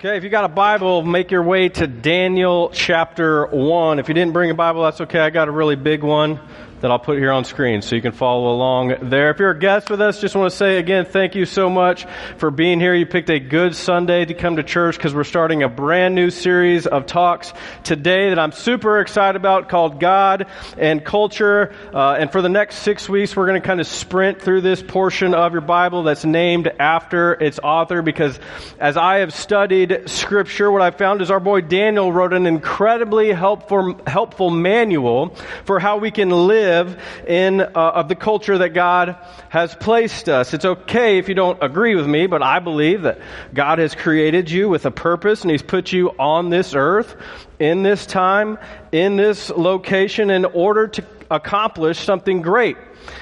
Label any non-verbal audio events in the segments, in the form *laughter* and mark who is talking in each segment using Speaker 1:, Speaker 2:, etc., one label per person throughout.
Speaker 1: Okay, if you got a Bible, make your way to Daniel chapter 1. If you didn't bring a Bible, that's okay. I got a really big one that I'll put here on screen so you can follow along there. If you're a guest with us, just want to say again, thank you so much for being here. You picked a good Sunday to come to church because we're starting a brand new series of talks today that I'm super excited about called God and Culture. Uh, and for the next six weeks, we're going to kind of sprint through this portion of your Bible that's named after its author because as I have studied scripture, what I found is our boy Daniel wrote an incredibly helpful, helpful manual for how we can live live in uh, of the culture that God has placed us. It's okay if you don't agree with me, but I believe that God has created you with a purpose and He's put you on this earth in this time, in this location in order to accomplish something great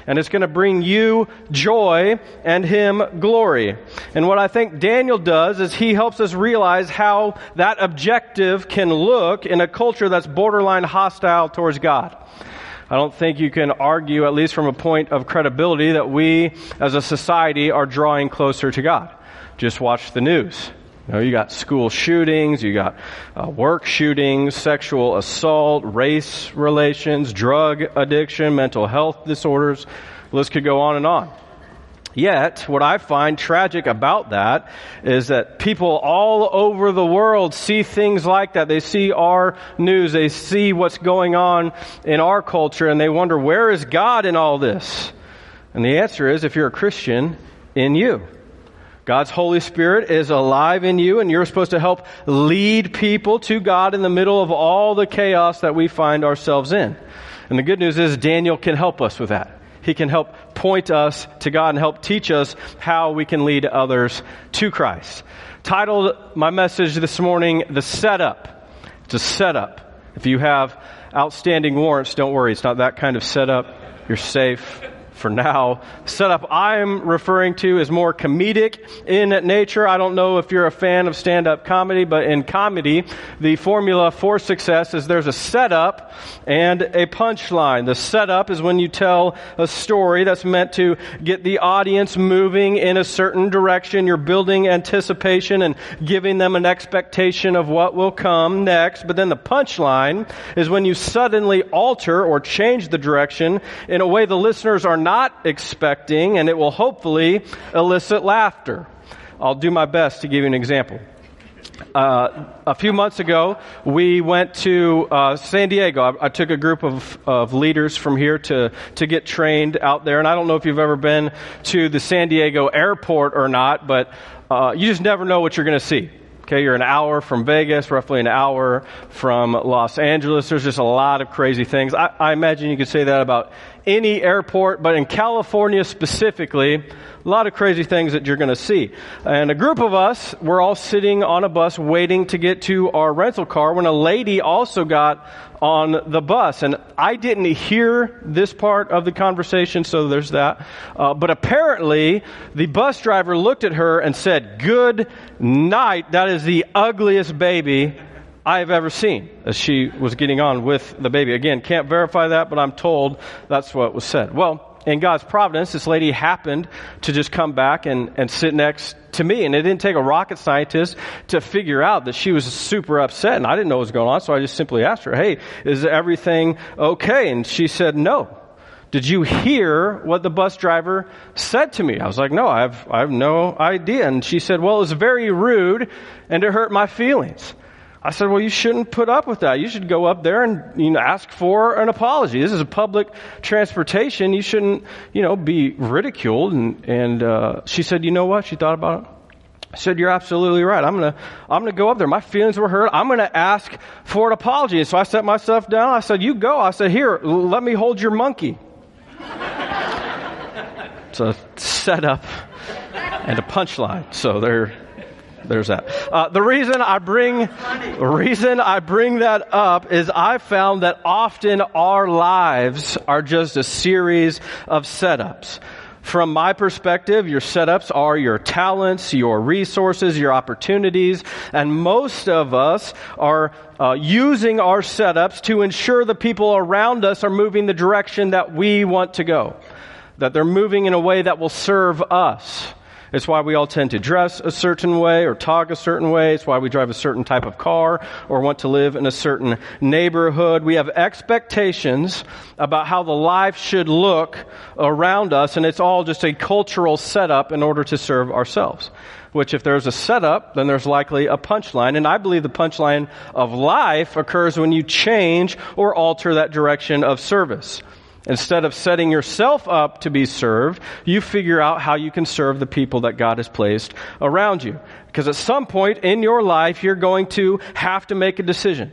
Speaker 1: and it's going to bring you joy and him glory. And what I think Daniel does is he helps us realize how that objective can look in a culture that's borderline hostile towards God. I don't think you can argue, at least from a point of credibility, that we as a society are drawing closer to God. Just watch the news. You know, you got school shootings, you got uh, work shootings, sexual assault, race relations, drug addiction, mental health disorders. The list could go on and on. Yet, what I find tragic about that is that people all over the world see things like that. They see our news, they see what's going on in our culture, and they wonder, where is God in all this? And the answer is, if you're a Christian, in you. God's Holy Spirit is alive in you, and you're supposed to help lead people to God in the middle of all the chaos that we find ourselves in. And the good news is, Daniel can help us with that. He can help point us to God and help teach us how we can lead others to Christ. Titled my message this morning, The Setup. It's a setup. If you have outstanding warrants, don't worry, it's not that kind of setup. You're safe for now. Setup I'm referring to is more comedic in nature. I don't know if you're a fan of stand up comedy, but in comedy, the formula for success is there's a setup and a punchline. The setup is when you tell a story that's meant to get the audience moving in a certain direction. You're building anticipation and giving them an expectation of what will come next. But then the punchline is when you suddenly alter or change the direction in a way the listeners are not expecting, and it will hopefully elicit laughter. I'll do my best to give you an example. Uh, a few months ago, we went to uh, San Diego. I, I, took a group of, of leaders from here to, to get trained out there. And I don't know if you've ever been to the San Diego airport or not, but uh, you just never know what you're going to see. Okay, you're an hour from Vegas, roughly an hour from Los Angeles. There's just a lot of crazy things. I, I imagine you could say that about any airport, but in California specifically, a lot of crazy things that you're going to see. And a group of us were all sitting on a bus waiting to get to our rental car when a lady also got on the bus. And I didn't hear this part of the conversation, so there's that. Uh, but apparently, the bus driver looked at her and said, Good night. That is the ugliest baby I have ever seen as she was getting on with the baby. Again, can't verify that, but I'm told that's what was said. Well, in God's providence, this lady happened to just come back and, and sit next to me. And it didn't take a rocket scientist to figure out that she was super upset. And I didn't know what was going on. So I just simply asked her, Hey, is everything okay? And she said, No. Did you hear what the bus driver said to me? I was like, No, I have, I have no idea. And she said, Well, it was very rude and it hurt my feelings. I said, well, you shouldn't put up with that. You should go up there and you know, ask for an apology. This is a public transportation. You shouldn't, you know, be ridiculed. And, and uh, she said, you know what? She thought about it. I said, you're absolutely right. I'm going to, I'm to go up there. My feelings were hurt. I'm going to ask for an apology. And so I set myself down. I said, you go. I said, here, let me hold your monkey. *laughs* it's a setup and a punchline. So they're, there's that. Uh, the reason I bring, reason I bring that up is I found that often our lives are just a series of setups. From my perspective, your setups are your talents, your resources, your opportunities, and most of us are uh, using our setups to ensure the people around us are moving the direction that we want to go, that they're moving in a way that will serve us. It's why we all tend to dress a certain way or talk a certain way. It's why we drive a certain type of car or want to live in a certain neighborhood. We have expectations about how the life should look around us, and it's all just a cultural setup in order to serve ourselves. Which, if there's a setup, then there's likely a punchline. And I believe the punchline of life occurs when you change or alter that direction of service. Instead of setting yourself up to be served, you figure out how you can serve the people that God has placed around you. Because at some point in your life, you're going to have to make a decision.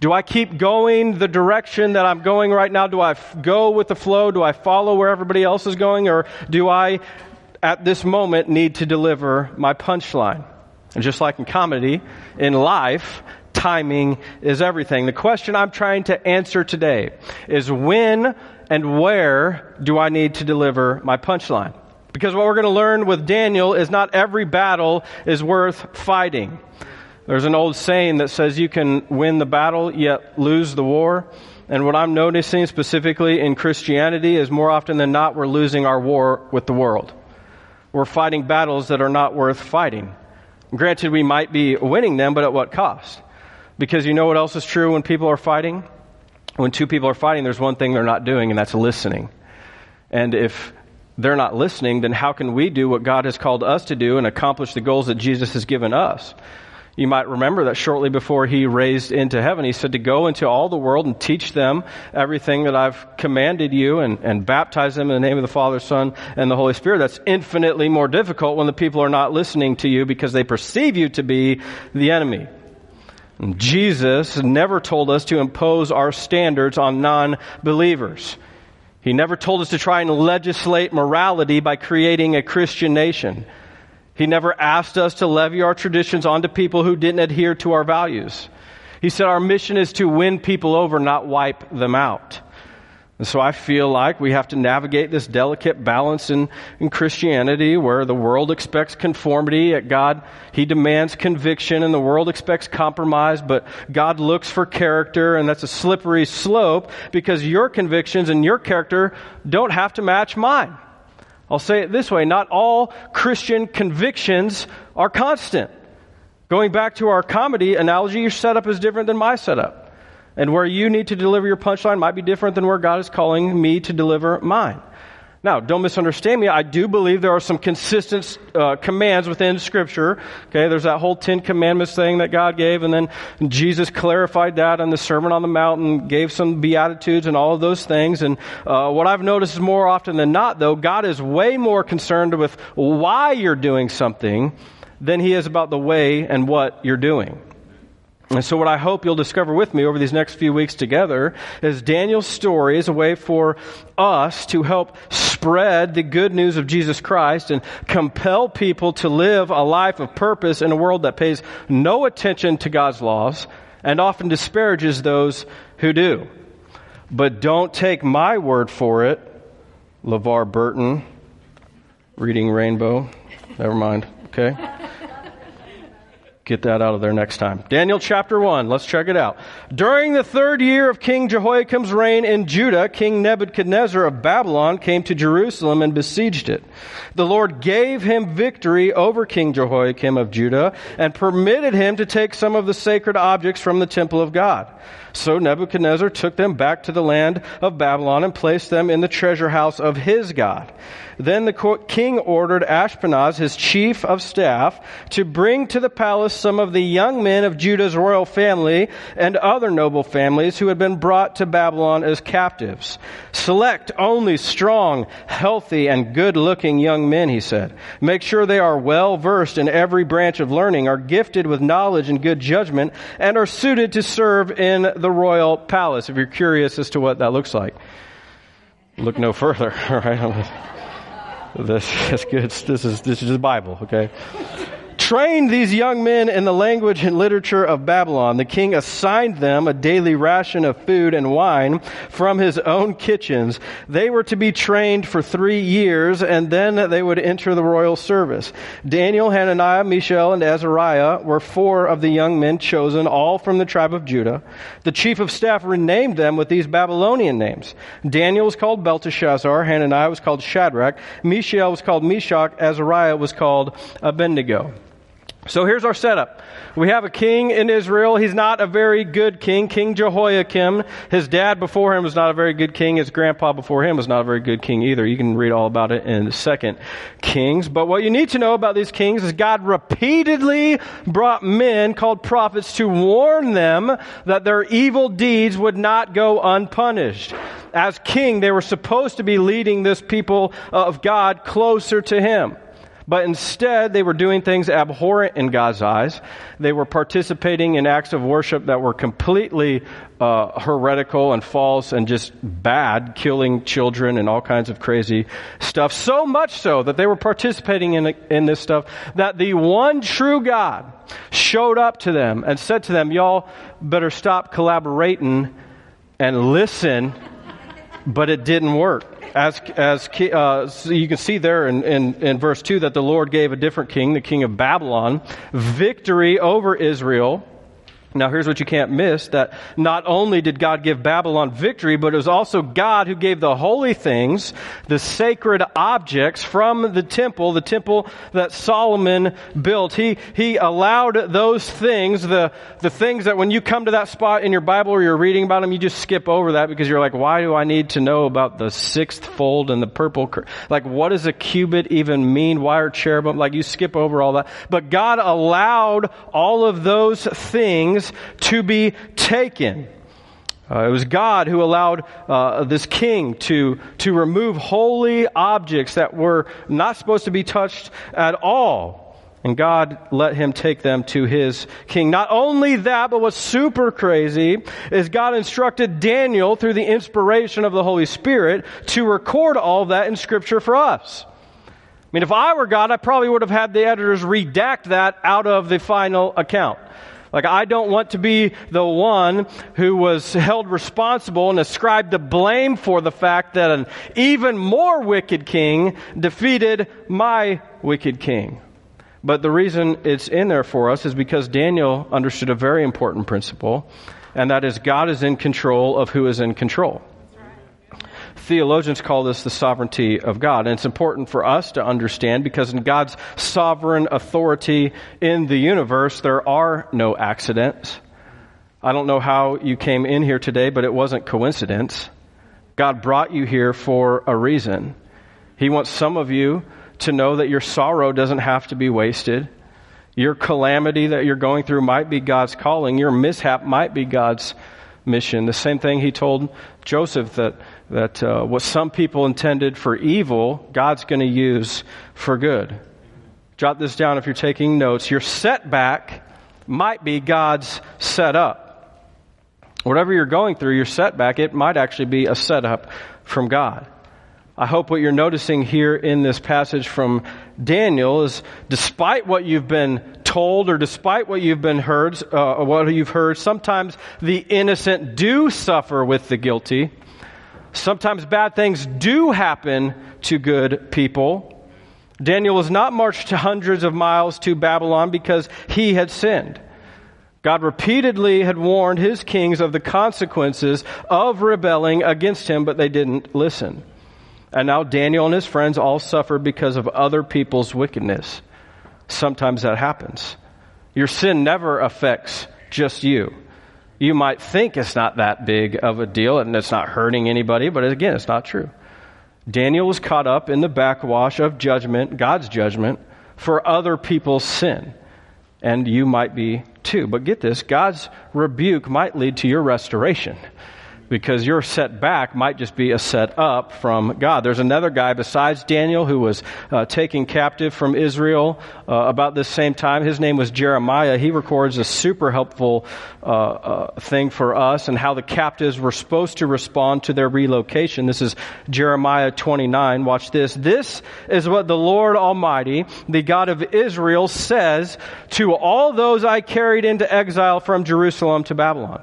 Speaker 1: Do I keep going the direction that I'm going right now? Do I f- go with the flow? Do I follow where everybody else is going? Or do I, at this moment, need to deliver my punchline? And just like in comedy, in life, timing is everything. The question I'm trying to answer today is when and where do I need to deliver my punchline? Because what we're going to learn with Daniel is not every battle is worth fighting. There's an old saying that says you can win the battle yet lose the war. And what I'm noticing specifically in Christianity is more often than not we're losing our war with the world. We're fighting battles that are not worth fighting. Granted, we might be winning them, but at what cost? Because you know what else is true when people are fighting? When two people are fighting, there's one thing they're not doing, and that's listening. And if they're not listening, then how can we do what God has called us to do and accomplish the goals that Jesus has given us? You might remember that shortly before he raised into heaven, he said to go into all the world and teach them everything that I've commanded you and, and baptize them in the name of the Father, Son, and the Holy Spirit. That's infinitely more difficult when the people are not listening to you because they perceive you to be the enemy. Jesus never told us to impose our standards on non believers. He never told us to try and legislate morality by creating a Christian nation. He never asked us to levy our traditions onto people who didn't adhere to our values. He said our mission is to win people over, not wipe them out. And so I feel like we have to navigate this delicate balance in, in Christianity where the world expects conformity, yet God, He demands conviction, and the world expects compromise, but God looks for character, and that's a slippery slope because your convictions and your character don't have to match mine. I'll say it this way not all Christian convictions are constant. Going back to our comedy analogy, your setup is different than my setup. And where you need to deliver your punchline might be different than where God is calling me to deliver mine. Now, don't misunderstand me. I do believe there are some consistent uh, commands within Scripture. Okay, there's that whole Ten Commandments thing that God gave, and then Jesus clarified that in the Sermon on the Mount and gave some beatitudes and all of those things. And uh, what I've noticed is more often than not, though, God is way more concerned with why you're doing something than He is about the way and what you're doing. And so, what I hope you'll discover with me over these next few weeks together is Daniel's story is a way for us to help spread the good news of Jesus Christ and compel people to live a life of purpose in a world that pays no attention to God's laws and often disparages those who do. But don't take my word for it, LeVar Burton, reading Rainbow. Never mind, okay? Get that out of there next time. Daniel chapter 1. Let's check it out. During the third year of King Jehoiakim's reign in Judah, King Nebuchadnezzar of Babylon came to Jerusalem and besieged it. The Lord gave him victory over King Jehoiakim of Judah and permitted him to take some of the sacred objects from the temple of God. So Nebuchadnezzar took them back to the land of Babylon and placed them in the treasure house of his God. Then the king ordered Ashpenaz, his chief of staff, to bring to the palace some of the young men of Judah's royal family and other noble families who had been brought to Babylon as captives. Select only strong, healthy, and good looking young men, he said. Make sure they are well versed in every branch of learning, are gifted with knowledge and good judgment, and are suited to serve in the royal palace. If you're curious as to what that looks like, look no further, *laughs* all right? This, that's good. This is, this is the Bible, okay? Trained these young men in the language and literature of Babylon. The king assigned them a daily ration of food and wine from his own kitchens. They were to be trained for three years and then they would enter the royal service. Daniel, Hananiah, Mishael, and Azariah were four of the young men chosen, all from the tribe of Judah. The chief of staff renamed them with these Babylonian names. Daniel was called Belteshazzar, Hananiah was called Shadrach, Mishael was called Meshach, Azariah was called Abednego. So here's our setup. We have a king in Israel. He's not a very good king. King Jehoiakim. His dad before him was not a very good king. His grandpa before him was not a very good king either. You can read all about it in the second Kings. But what you need to know about these kings is God repeatedly brought men called prophets to warn them that their evil deeds would not go unpunished. As king, they were supposed to be leading this people of God closer to him. But instead, they were doing things abhorrent in God's eyes. They were participating in acts of worship that were completely uh, heretical and false and just bad, killing children and all kinds of crazy stuff. So much so that they were participating in, in this stuff that the one true God showed up to them and said to them, Y'all better stop collaborating and listen. But it didn't work as, as uh, so you can see there in, in, in verse 2 that the Lord gave a different king, the king of Babylon, victory over Israel now, here's what you can't miss that not only did God give Babylon victory, but it was also God who gave the holy things, the sacred objects from the temple, the temple that Solomon built. He, he allowed those things, the, the things that when you come to that spot in your Bible or you're reading about them, you just skip over that because you're like, why do I need to know about the sixth fold and the purple? Cur-? Like, what does a cubit even mean? Why are cherubim? Like, you skip over all that. But God allowed all of those things things to be taken. Uh, it was God who allowed uh, this king to, to remove holy objects that were not supposed to be touched at all. And God let him take them to his king. Not only that, but what's super crazy is God instructed Daniel through the inspiration of the Holy Spirit to record all that in scripture for us. I mean, if I were God, I probably would have had the editors redact that out of the final account. Like, I don't want to be the one who was held responsible and ascribed the blame for the fact that an even more wicked king defeated my wicked king. But the reason it's in there for us is because Daniel understood a very important principle, and that is God is in control of who is in control theologians call this the sovereignty of God. And it's important for us to understand because in God's sovereign authority in the universe, there are no accidents. I don't know how you came in here today, but it wasn't coincidence. God brought you here for a reason. He wants some of you to know that your sorrow doesn't have to be wasted. Your calamity that you're going through might be God's calling. Your mishap might be God's mission. The same thing he told Joseph that that uh, what some people intended for evil, God's going to use for good. Jot this down if you're taking notes. Your setback might be God's setup. Whatever you're going through, your setback, it might actually be a setup from God. I hope what you're noticing here in this passage from Daniel is despite what you've been told or despite what you've been heard, uh, what you've heard, sometimes the innocent do suffer with the guilty. Sometimes bad things do happen to good people. Daniel was not marched *laughs* hundreds of miles to Babylon because he had sinned. God repeatedly had warned his kings of the consequences of rebelling against him, but they didn't listen. And now Daniel and his friends all suffer because of other people's wickedness. Sometimes that happens. Your sin never affects just you you might think it's not that big of a deal and it's not hurting anybody, but again, it's not true. Daniel was caught up in the backwash of judgment, God's judgment, for other people's sin. And you might be too. But get this God's rebuke might lead to your restoration. Because your setback might just be a set up from God. There's another guy besides Daniel who was uh, taken captive from Israel uh, about this same time. His name was Jeremiah. He records a super helpful uh, uh thing for us and how the captives were supposed to respond to their relocation. This is Jeremiah 29. Watch this. This is what the Lord Almighty, the God of Israel, says to all those I carried into exile from Jerusalem to Babylon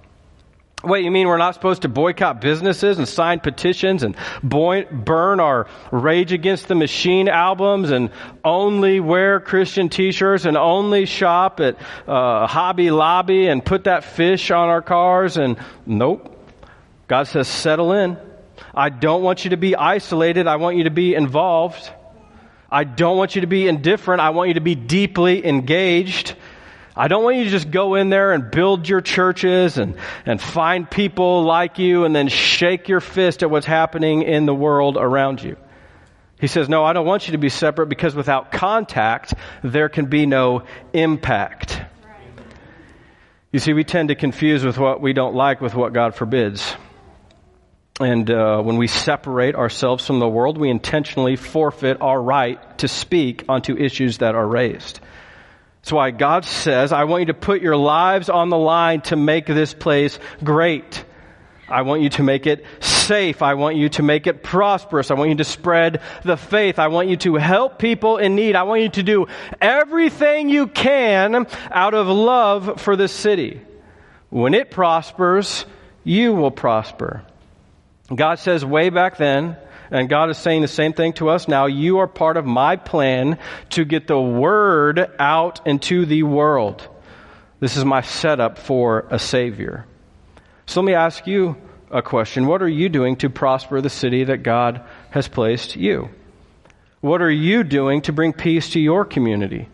Speaker 1: Wait, you mean we're not supposed to boycott businesses and sign petitions and boy, burn our Rage Against the Machine albums and only wear Christian t-shirts and only shop at uh, Hobby Lobby and put that fish on our cars and nope. God says settle in. I don't want you to be isolated. I want you to be involved. I don't want you to be indifferent. I want you to be deeply engaged. I don't want you to just go in there and build your churches and, and find people like you and then shake your fist at what's happening in the world around you. He says, No, I don't want you to be separate because without contact, there can be no impact. You see, we tend to confuse with what we don't like with what God forbids. And uh, when we separate ourselves from the world, we intentionally forfeit our right to speak onto issues that are raised. That's why God says, I want you to put your lives on the line to make this place great. I want you to make it safe. I want you to make it prosperous. I want you to spread the faith. I want you to help people in need. I want you to do everything you can out of love for this city. When it prospers, you will prosper. God says way back then, and God is saying the same thing to us now. You are part of my plan to get the word out into the world. This is my setup for a Savior. So let me ask you a question. What are you doing to prosper the city that God has placed you? What are you doing to bring peace to your community?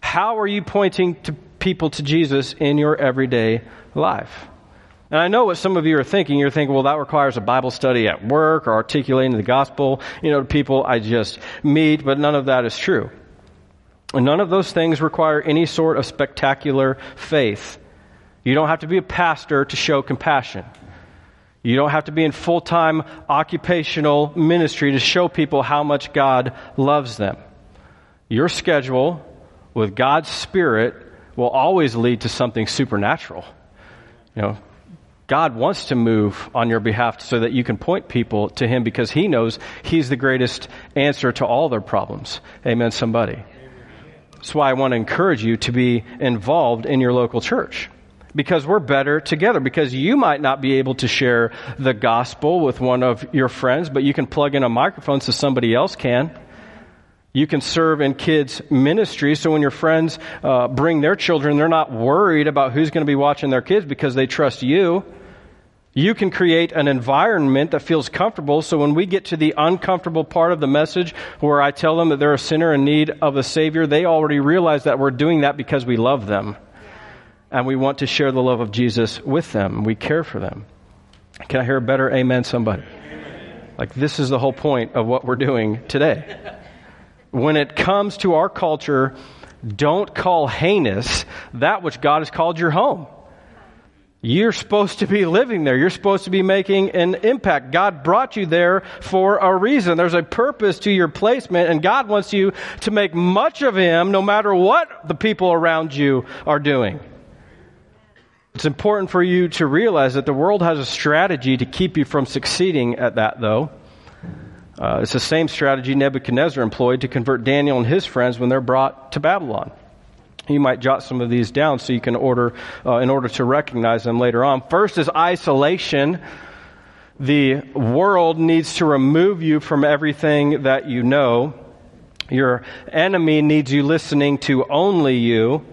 Speaker 1: How are you pointing to people to Jesus in your everyday life? And I know what some of you are thinking. You're thinking, well, that requires a Bible study at work or articulating the gospel, you know, to people I just meet, but none of that is true. And none of those things require any sort of spectacular faith. You don't have to be a pastor to show compassion. You don't have to be in full time occupational ministry to show people how much God loves them. Your schedule with God's Spirit will always lead to something supernatural. You know, God wants to move on your behalf so that you can point people to Him because He knows He's the greatest answer to all their problems. Amen, somebody. That's why I want to encourage you to be involved in your local church. Because we're better together. Because you might not be able to share the gospel with one of your friends, but you can plug in a microphone so somebody else can. You can serve in kids' ministry, so when your friends uh, bring their children, they're not worried about who's going to be watching their kids because they trust you. You can create an environment that feels comfortable so when we get to the uncomfortable part of the message where I tell them that they're a sinner in need of a Savior, they already realize that we're doing that because we love them. And we want to share the love of Jesus with them. We care for them. Can I hear a better amen, somebody? Like, this is the whole point of what we're doing today. When it comes to our culture, don't call heinous that which God has called your home. You're supposed to be living there. You're supposed to be making an impact. God brought you there for a reason. There's a purpose to your placement, and God wants you to make much of Him no matter what the people around you are doing. It's important for you to realize that the world has a strategy to keep you from succeeding at that, though. Uh, it's the same strategy Nebuchadnezzar employed to convert Daniel and his friends when they're brought to Babylon. You might jot some of these down so you can order, uh, in order to recognize them later on. First is isolation. The world needs to remove you from everything that you know. Your enemy needs you listening to only you.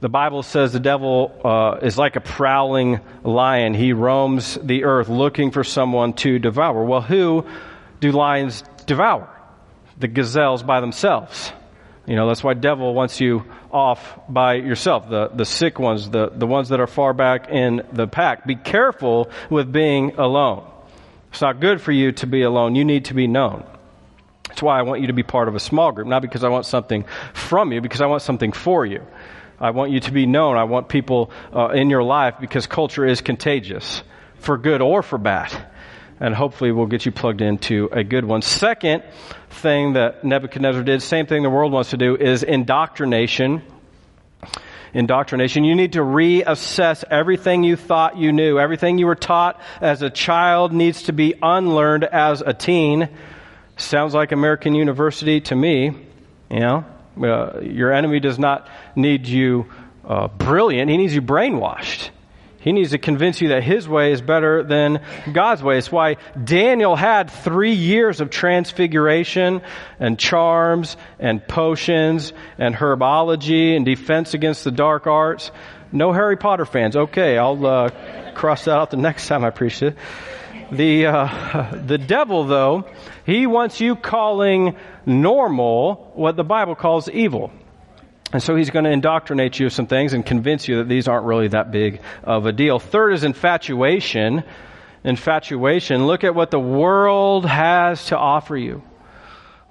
Speaker 1: The Bible says the devil uh, is like a prowling lion. He roams the earth looking for someone to devour. Well, who do lions devour? The gazelles by themselves. You know, that's why devil wants you off by yourself. The, the sick ones, the, the ones that are far back in the pack. Be careful with being alone. It's not good for you to be alone. You need to be known. That's why I want you to be part of a small group, not because I want something from you, because I want something for you. I want you to be known. I want people uh, in your life because culture is contagious, for good or for bad. And hopefully we'll get you plugged into a good one. Second thing that Nebuchadnezzar did, same thing the world wants to do, is indoctrination. Indoctrination. You need to reassess everything you thought you knew. Everything you were taught as a child needs to be unlearned as a teen. Sounds like American University to me, you know? Uh, your enemy does not need you uh, brilliant, he needs you brainwashed. He needs to convince you that his way is better than God's way. It's why Daniel had three years of transfiguration and charms and potions and herbology and defense against the dark arts. No Harry Potter fans. Okay, I'll uh, cross that out the next time I preach it. The, uh, *laughs* the devil, though, he wants you calling normal what the Bible calls evil. And so he's going to indoctrinate you with some things and convince you that these aren't really that big of a deal. Third is infatuation. Infatuation. Look at what the world has to offer you.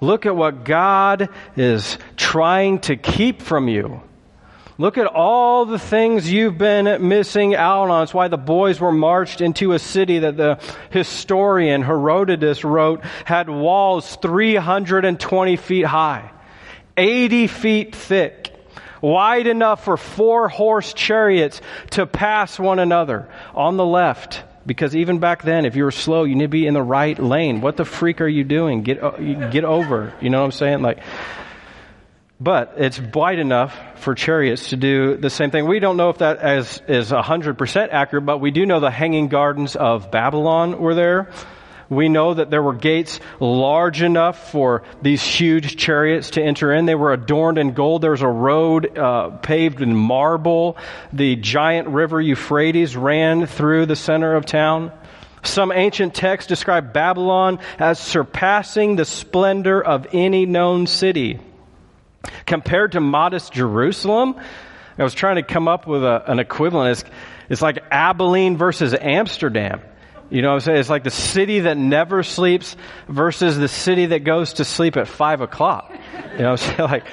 Speaker 1: Look at what God is trying to keep from you. Look at all the things you've been missing out on. It's why the boys were marched into a city that the historian Herodotus wrote had walls 320 feet high, 80 feet thick, wide enough for four horse chariots to pass one another on the left. Because even back then, if you were slow, you need to be in the right lane. What the freak are you doing? Get, uh, get over. You know what I'm saying? Like, but it's wide enough for chariots to do the same thing. We don't know if that is, is 100% accurate, but we do know the hanging gardens of Babylon were there. We know that there were gates large enough for these huge chariots to enter in. They were adorned in gold. There was a road uh, paved in marble. The giant river Euphrates ran through the center of town. Some ancient texts describe Babylon as surpassing the splendor of any known city. Compared to modest Jerusalem, I was trying to come up with a, an equivalent. It's, it's like Abilene versus Amsterdam. You know what I'm saying? It's like the city that never sleeps versus the city that goes to sleep at five o'clock. You know what I'm saying? *laughs* Like,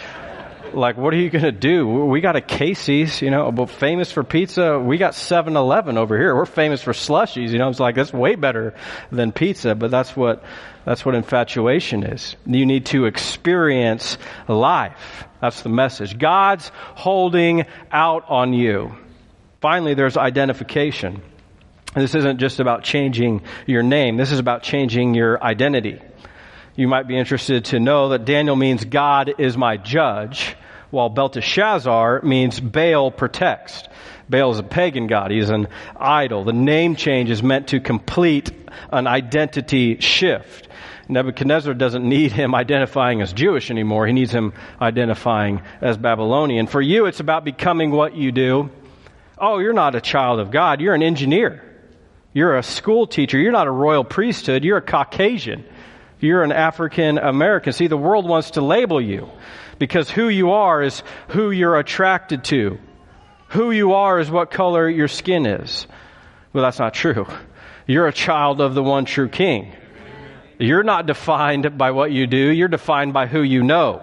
Speaker 1: like what are you going to do? We got a Casey's, you know, but famous for pizza. We got 7-Eleven over here. We're famous for slushies. You know, it's like that's way better than pizza, but that's what that's what infatuation is. You need to experience life. That's the message. God's holding out on you. Finally, there's identification. This isn't just about changing your name. This is about changing your identity. You might be interested to know that Daniel means God is my judge, while Belteshazzar means Baal protects. Baal is a pagan god. He's an idol. The name change is meant to complete an identity shift. Nebuchadnezzar doesn't need him identifying as Jewish anymore. He needs him identifying as Babylonian. For you, it's about becoming what you do. Oh, you're not a child of God. You're an engineer. You're a school teacher. You're not a royal priesthood. You're a Caucasian. You're an African American. See, the world wants to label you because who you are is who you're attracted to. Who you are is what color your skin is. Well, that's not true. You're a child of the one true king. You're not defined by what you do, you're defined by who you know.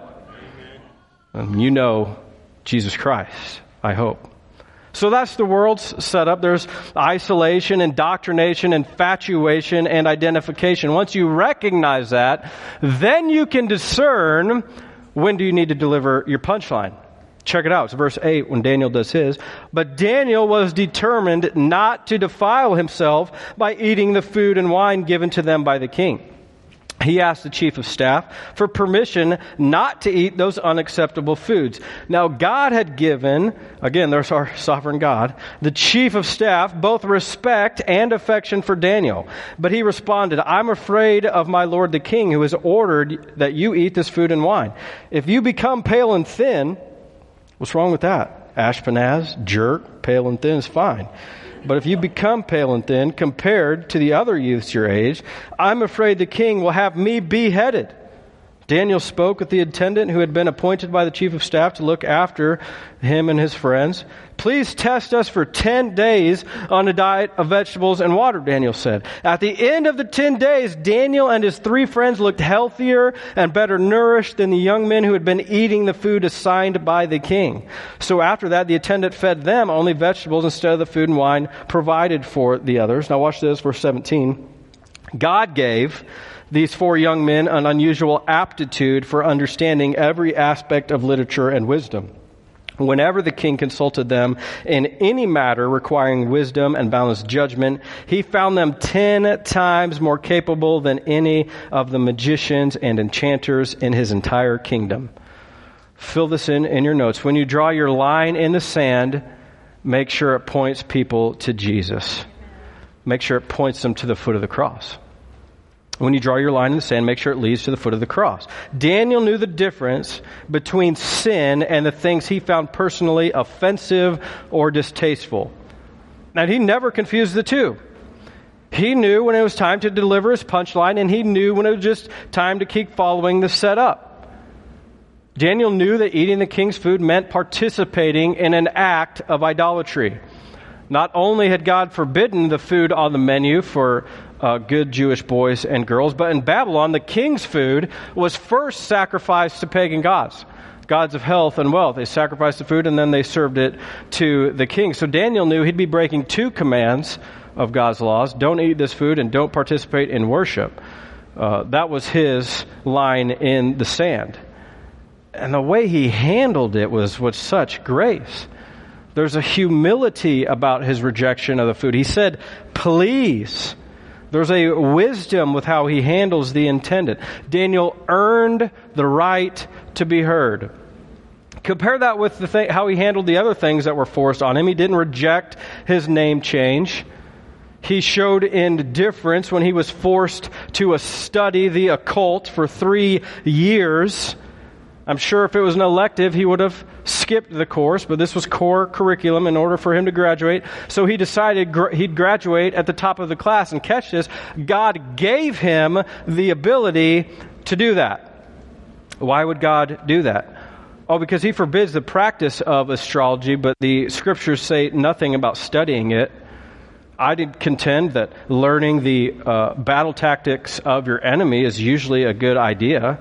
Speaker 1: Um, you know Jesus Christ, I hope. So that's the world's setup. There's isolation, indoctrination, infatuation, and identification. Once you recognize that, then you can discern when do you need to deliver your punchline. Check it out. It's verse 8 when Daniel does his. But Daniel was determined not to defile himself by eating the food and wine given to them by the king he asked the chief of staff for permission not to eat those unacceptable foods. Now, God had given, again, there's our sovereign God, the chief of staff both respect and affection for Daniel. But he responded, I'm afraid of my lord the king, who has ordered that you eat this food and wine. If you become pale and thin, what's wrong with that? Ashpenaz, jerk, pale and thin is fine. But if you become pale and thin compared to the other youths your age, I'm afraid the king will have me beheaded. Daniel spoke with the attendant who had been appointed by the chief of staff to look after him and his friends. Please test us for 10 days on a diet of vegetables and water, Daniel said. At the end of the 10 days, Daniel and his three friends looked healthier and better nourished than the young men who had been eating the food assigned by the king. So after that, the attendant fed them only vegetables instead of the food and wine provided for the others. Now watch this, verse 17. God gave these four young men an unusual aptitude for understanding every aspect of literature and wisdom. Whenever the king consulted them in any matter requiring wisdom and balanced judgment, he found them ten times more capable than any of the magicians and enchanters in his entire kingdom. Fill this in in your notes. When you draw your line in the sand, make sure it points people to Jesus. Make sure it points them to the foot of the cross. When you draw your line in the sand, make sure it leads to the foot of the cross. Daniel knew the difference between sin and the things he found personally offensive or distasteful. And he never confused the two. He knew when it was time to deliver his punchline, and he knew when it was just time to keep following the setup. Daniel knew that eating the king's food meant participating in an act of idolatry. Not only had God forbidden the food on the menu for uh, good Jewish boys and girls. But in Babylon, the king's food was first sacrificed to pagan gods, gods of health and wealth. They sacrificed the food and then they served it to the king. So Daniel knew he'd be breaking two commands of God's laws don't eat this food and don't participate in worship. Uh, that was his line in the sand. And the way he handled it was with such grace. There's a humility about his rejection of the food. He said, Please there's a wisdom with how he handles the intended. Daniel earned the right to be heard. Compare that with the thing, how he handled the other things that were forced on him. He didn't reject his name change. He showed indifference when he was forced to study the occult for three years. I'm sure if it was an elective, he would have skipped the course, but this was core curriculum in order for him to graduate. So he decided he'd graduate at the top of the class. And catch this God gave him the ability to do that. Why would God do that? Oh, because he forbids the practice of astrology, but the scriptures say nothing about studying it. I did contend that learning the uh, battle tactics of your enemy is usually a good idea.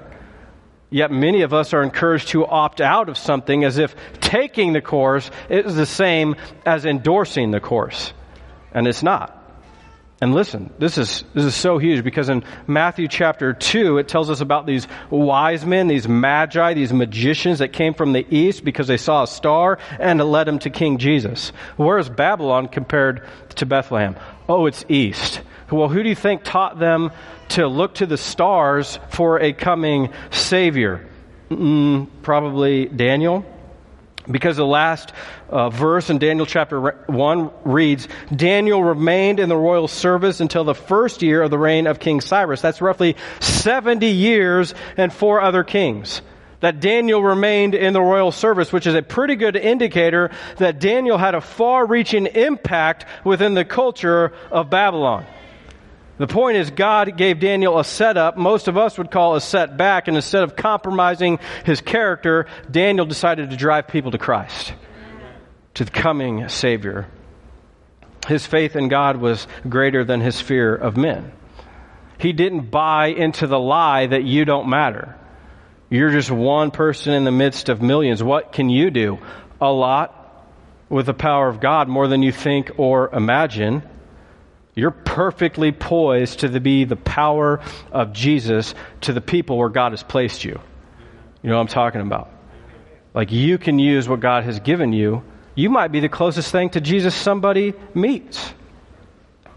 Speaker 1: Yet many of us are encouraged to opt out of something as if taking the course is the same as endorsing the course. And it's not. And listen, this is, this is so huge because in Matthew chapter 2, it tells us about these wise men, these magi, these magicians that came from the east because they saw a star and it led them to King Jesus. Where is Babylon compared to Bethlehem? Oh, it's east. Well, who do you think taught them to look to the stars for a coming Savior? Mm, probably Daniel. Because the last uh, verse in Daniel chapter 1 reads Daniel remained in the royal service until the first year of the reign of King Cyrus. That's roughly 70 years and four other kings. That Daniel remained in the royal service, which is a pretty good indicator that Daniel had a far reaching impact within the culture of Babylon. The point is, God gave Daniel a setup most of us would call a setback, and instead of compromising his character, Daniel decided to drive people to Christ, to the coming Savior. His faith in God was greater than his fear of men. He didn't buy into the lie that you don't matter. You're just one person in the midst of millions. What can you do? A lot with the power of God, more than you think or imagine. You're perfectly poised to be the power of Jesus to the people where God has placed you. You know what I'm talking about? Like you can use what God has given you. You might be the closest thing to Jesus somebody meets.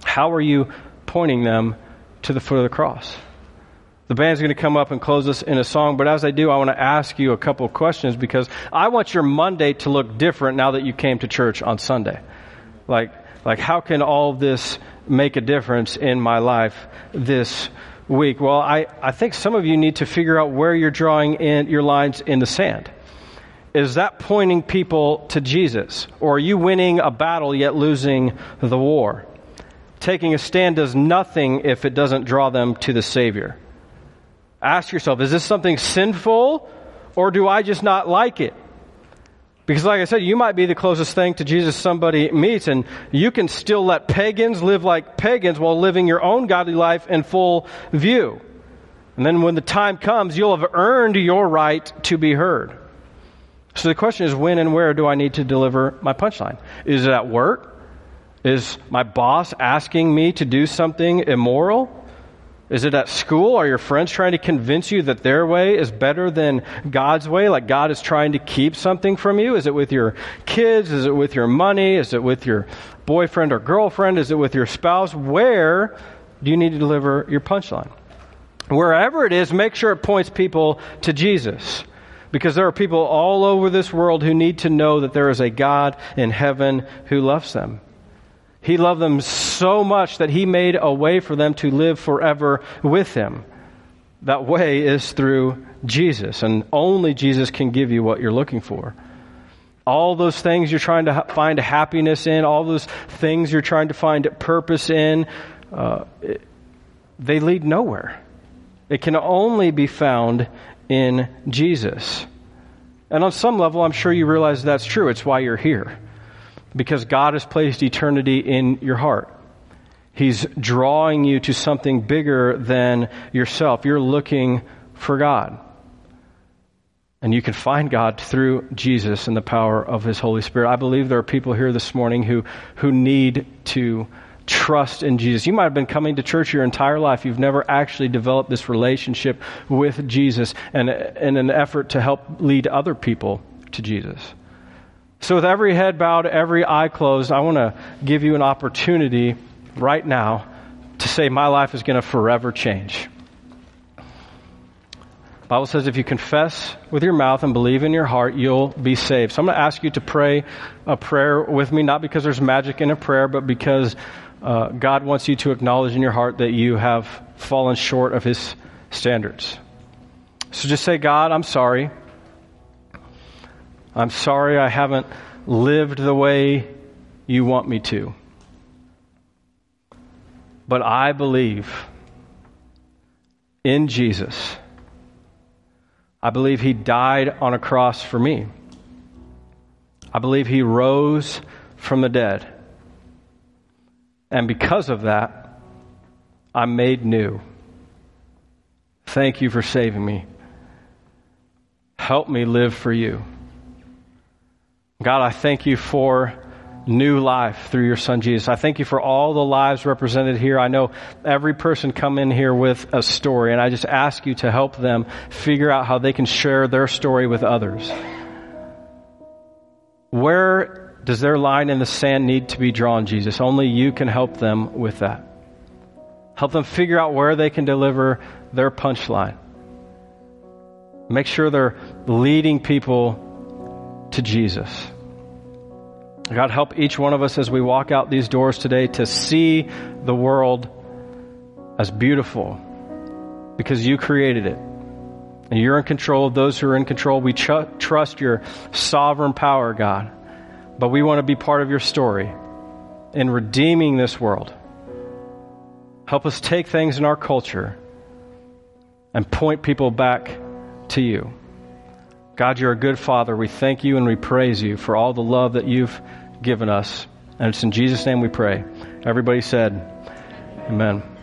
Speaker 1: How are you pointing them to the foot of the cross? The band's going to come up and close us in a song, but as I do, I want to ask you a couple of questions because I want your Monday to look different now that you came to church on Sunday. Like, like how can all this make a difference in my life this week? Well, I, I think some of you need to figure out where you're drawing in your lines in the sand. is that pointing people to Jesus? Or are you winning a battle yet losing the war? Taking a stand does nothing if it doesn't draw them to the Savior. Ask yourself, is this something sinful or do I just not like it? Because, like I said, you might be the closest thing to Jesus somebody meets, and you can still let pagans live like pagans while living your own godly life in full view. And then when the time comes, you'll have earned your right to be heard. So the question is when and where do I need to deliver my punchline? Is it at work? Is my boss asking me to do something immoral? Is it at school? Are your friends trying to convince you that their way is better than God's way? Like God is trying to keep something from you? Is it with your kids? Is it with your money? Is it with your boyfriend or girlfriend? Is it with your spouse? Where do you need to deliver your punchline? Wherever it is, make sure it points people to Jesus. Because there are people all over this world who need to know that there is a God in heaven who loves them. He loved them so much that he made a way for them to live forever with him. That way is through Jesus, and only Jesus can give you what you're looking for. All those things you're trying to find happiness in, all those things you're trying to find purpose in, uh, it, they lead nowhere. It can only be found in Jesus. And on some level, I'm sure you realize that's true. It's why you're here. Because God has placed eternity in your heart. He's drawing you to something bigger than yourself. You're looking for God. And you can find God through Jesus and the power of His Holy Spirit. I believe there are people here this morning who, who need to trust in Jesus. You might have been coming to church your entire life. You've never actually developed this relationship with Jesus and in an effort to help lead other people to Jesus. So, with every head bowed, every eye closed, I want to give you an opportunity right now to say, My life is going to forever change. Bible says if you confess with your mouth and believe in your heart, you'll be saved. So I'm going to ask you to pray a prayer with me, not because there's magic in a prayer, but because uh, God wants you to acknowledge in your heart that you have fallen short of His standards. So just say, God, I'm sorry. I'm sorry I haven't lived the way you want me to. But I believe in Jesus. I believe He died on a cross for me. I believe He rose from the dead. And because of that, I'm made new. Thank you for saving me. Help me live for you. God, I thank you for new life through your son Jesus. I thank you for all the lives represented here. I know every person come in here with a story and I just ask you to help them figure out how they can share their story with others. Where does their line in the sand need to be drawn, Jesus? Only you can help them with that. Help them figure out where they can deliver their punchline. Make sure they're leading people to Jesus. God, help each one of us as we walk out these doors today to see the world as beautiful because you created it. And you're in control of those who are in control. We tr- trust your sovereign power, God. But we want to be part of your story in redeeming this world. Help us take things in our culture and point people back to you. God, you're a good father. We thank you and we praise you for all the love that you've given us. And it's in Jesus' name we pray. Everybody said, Amen.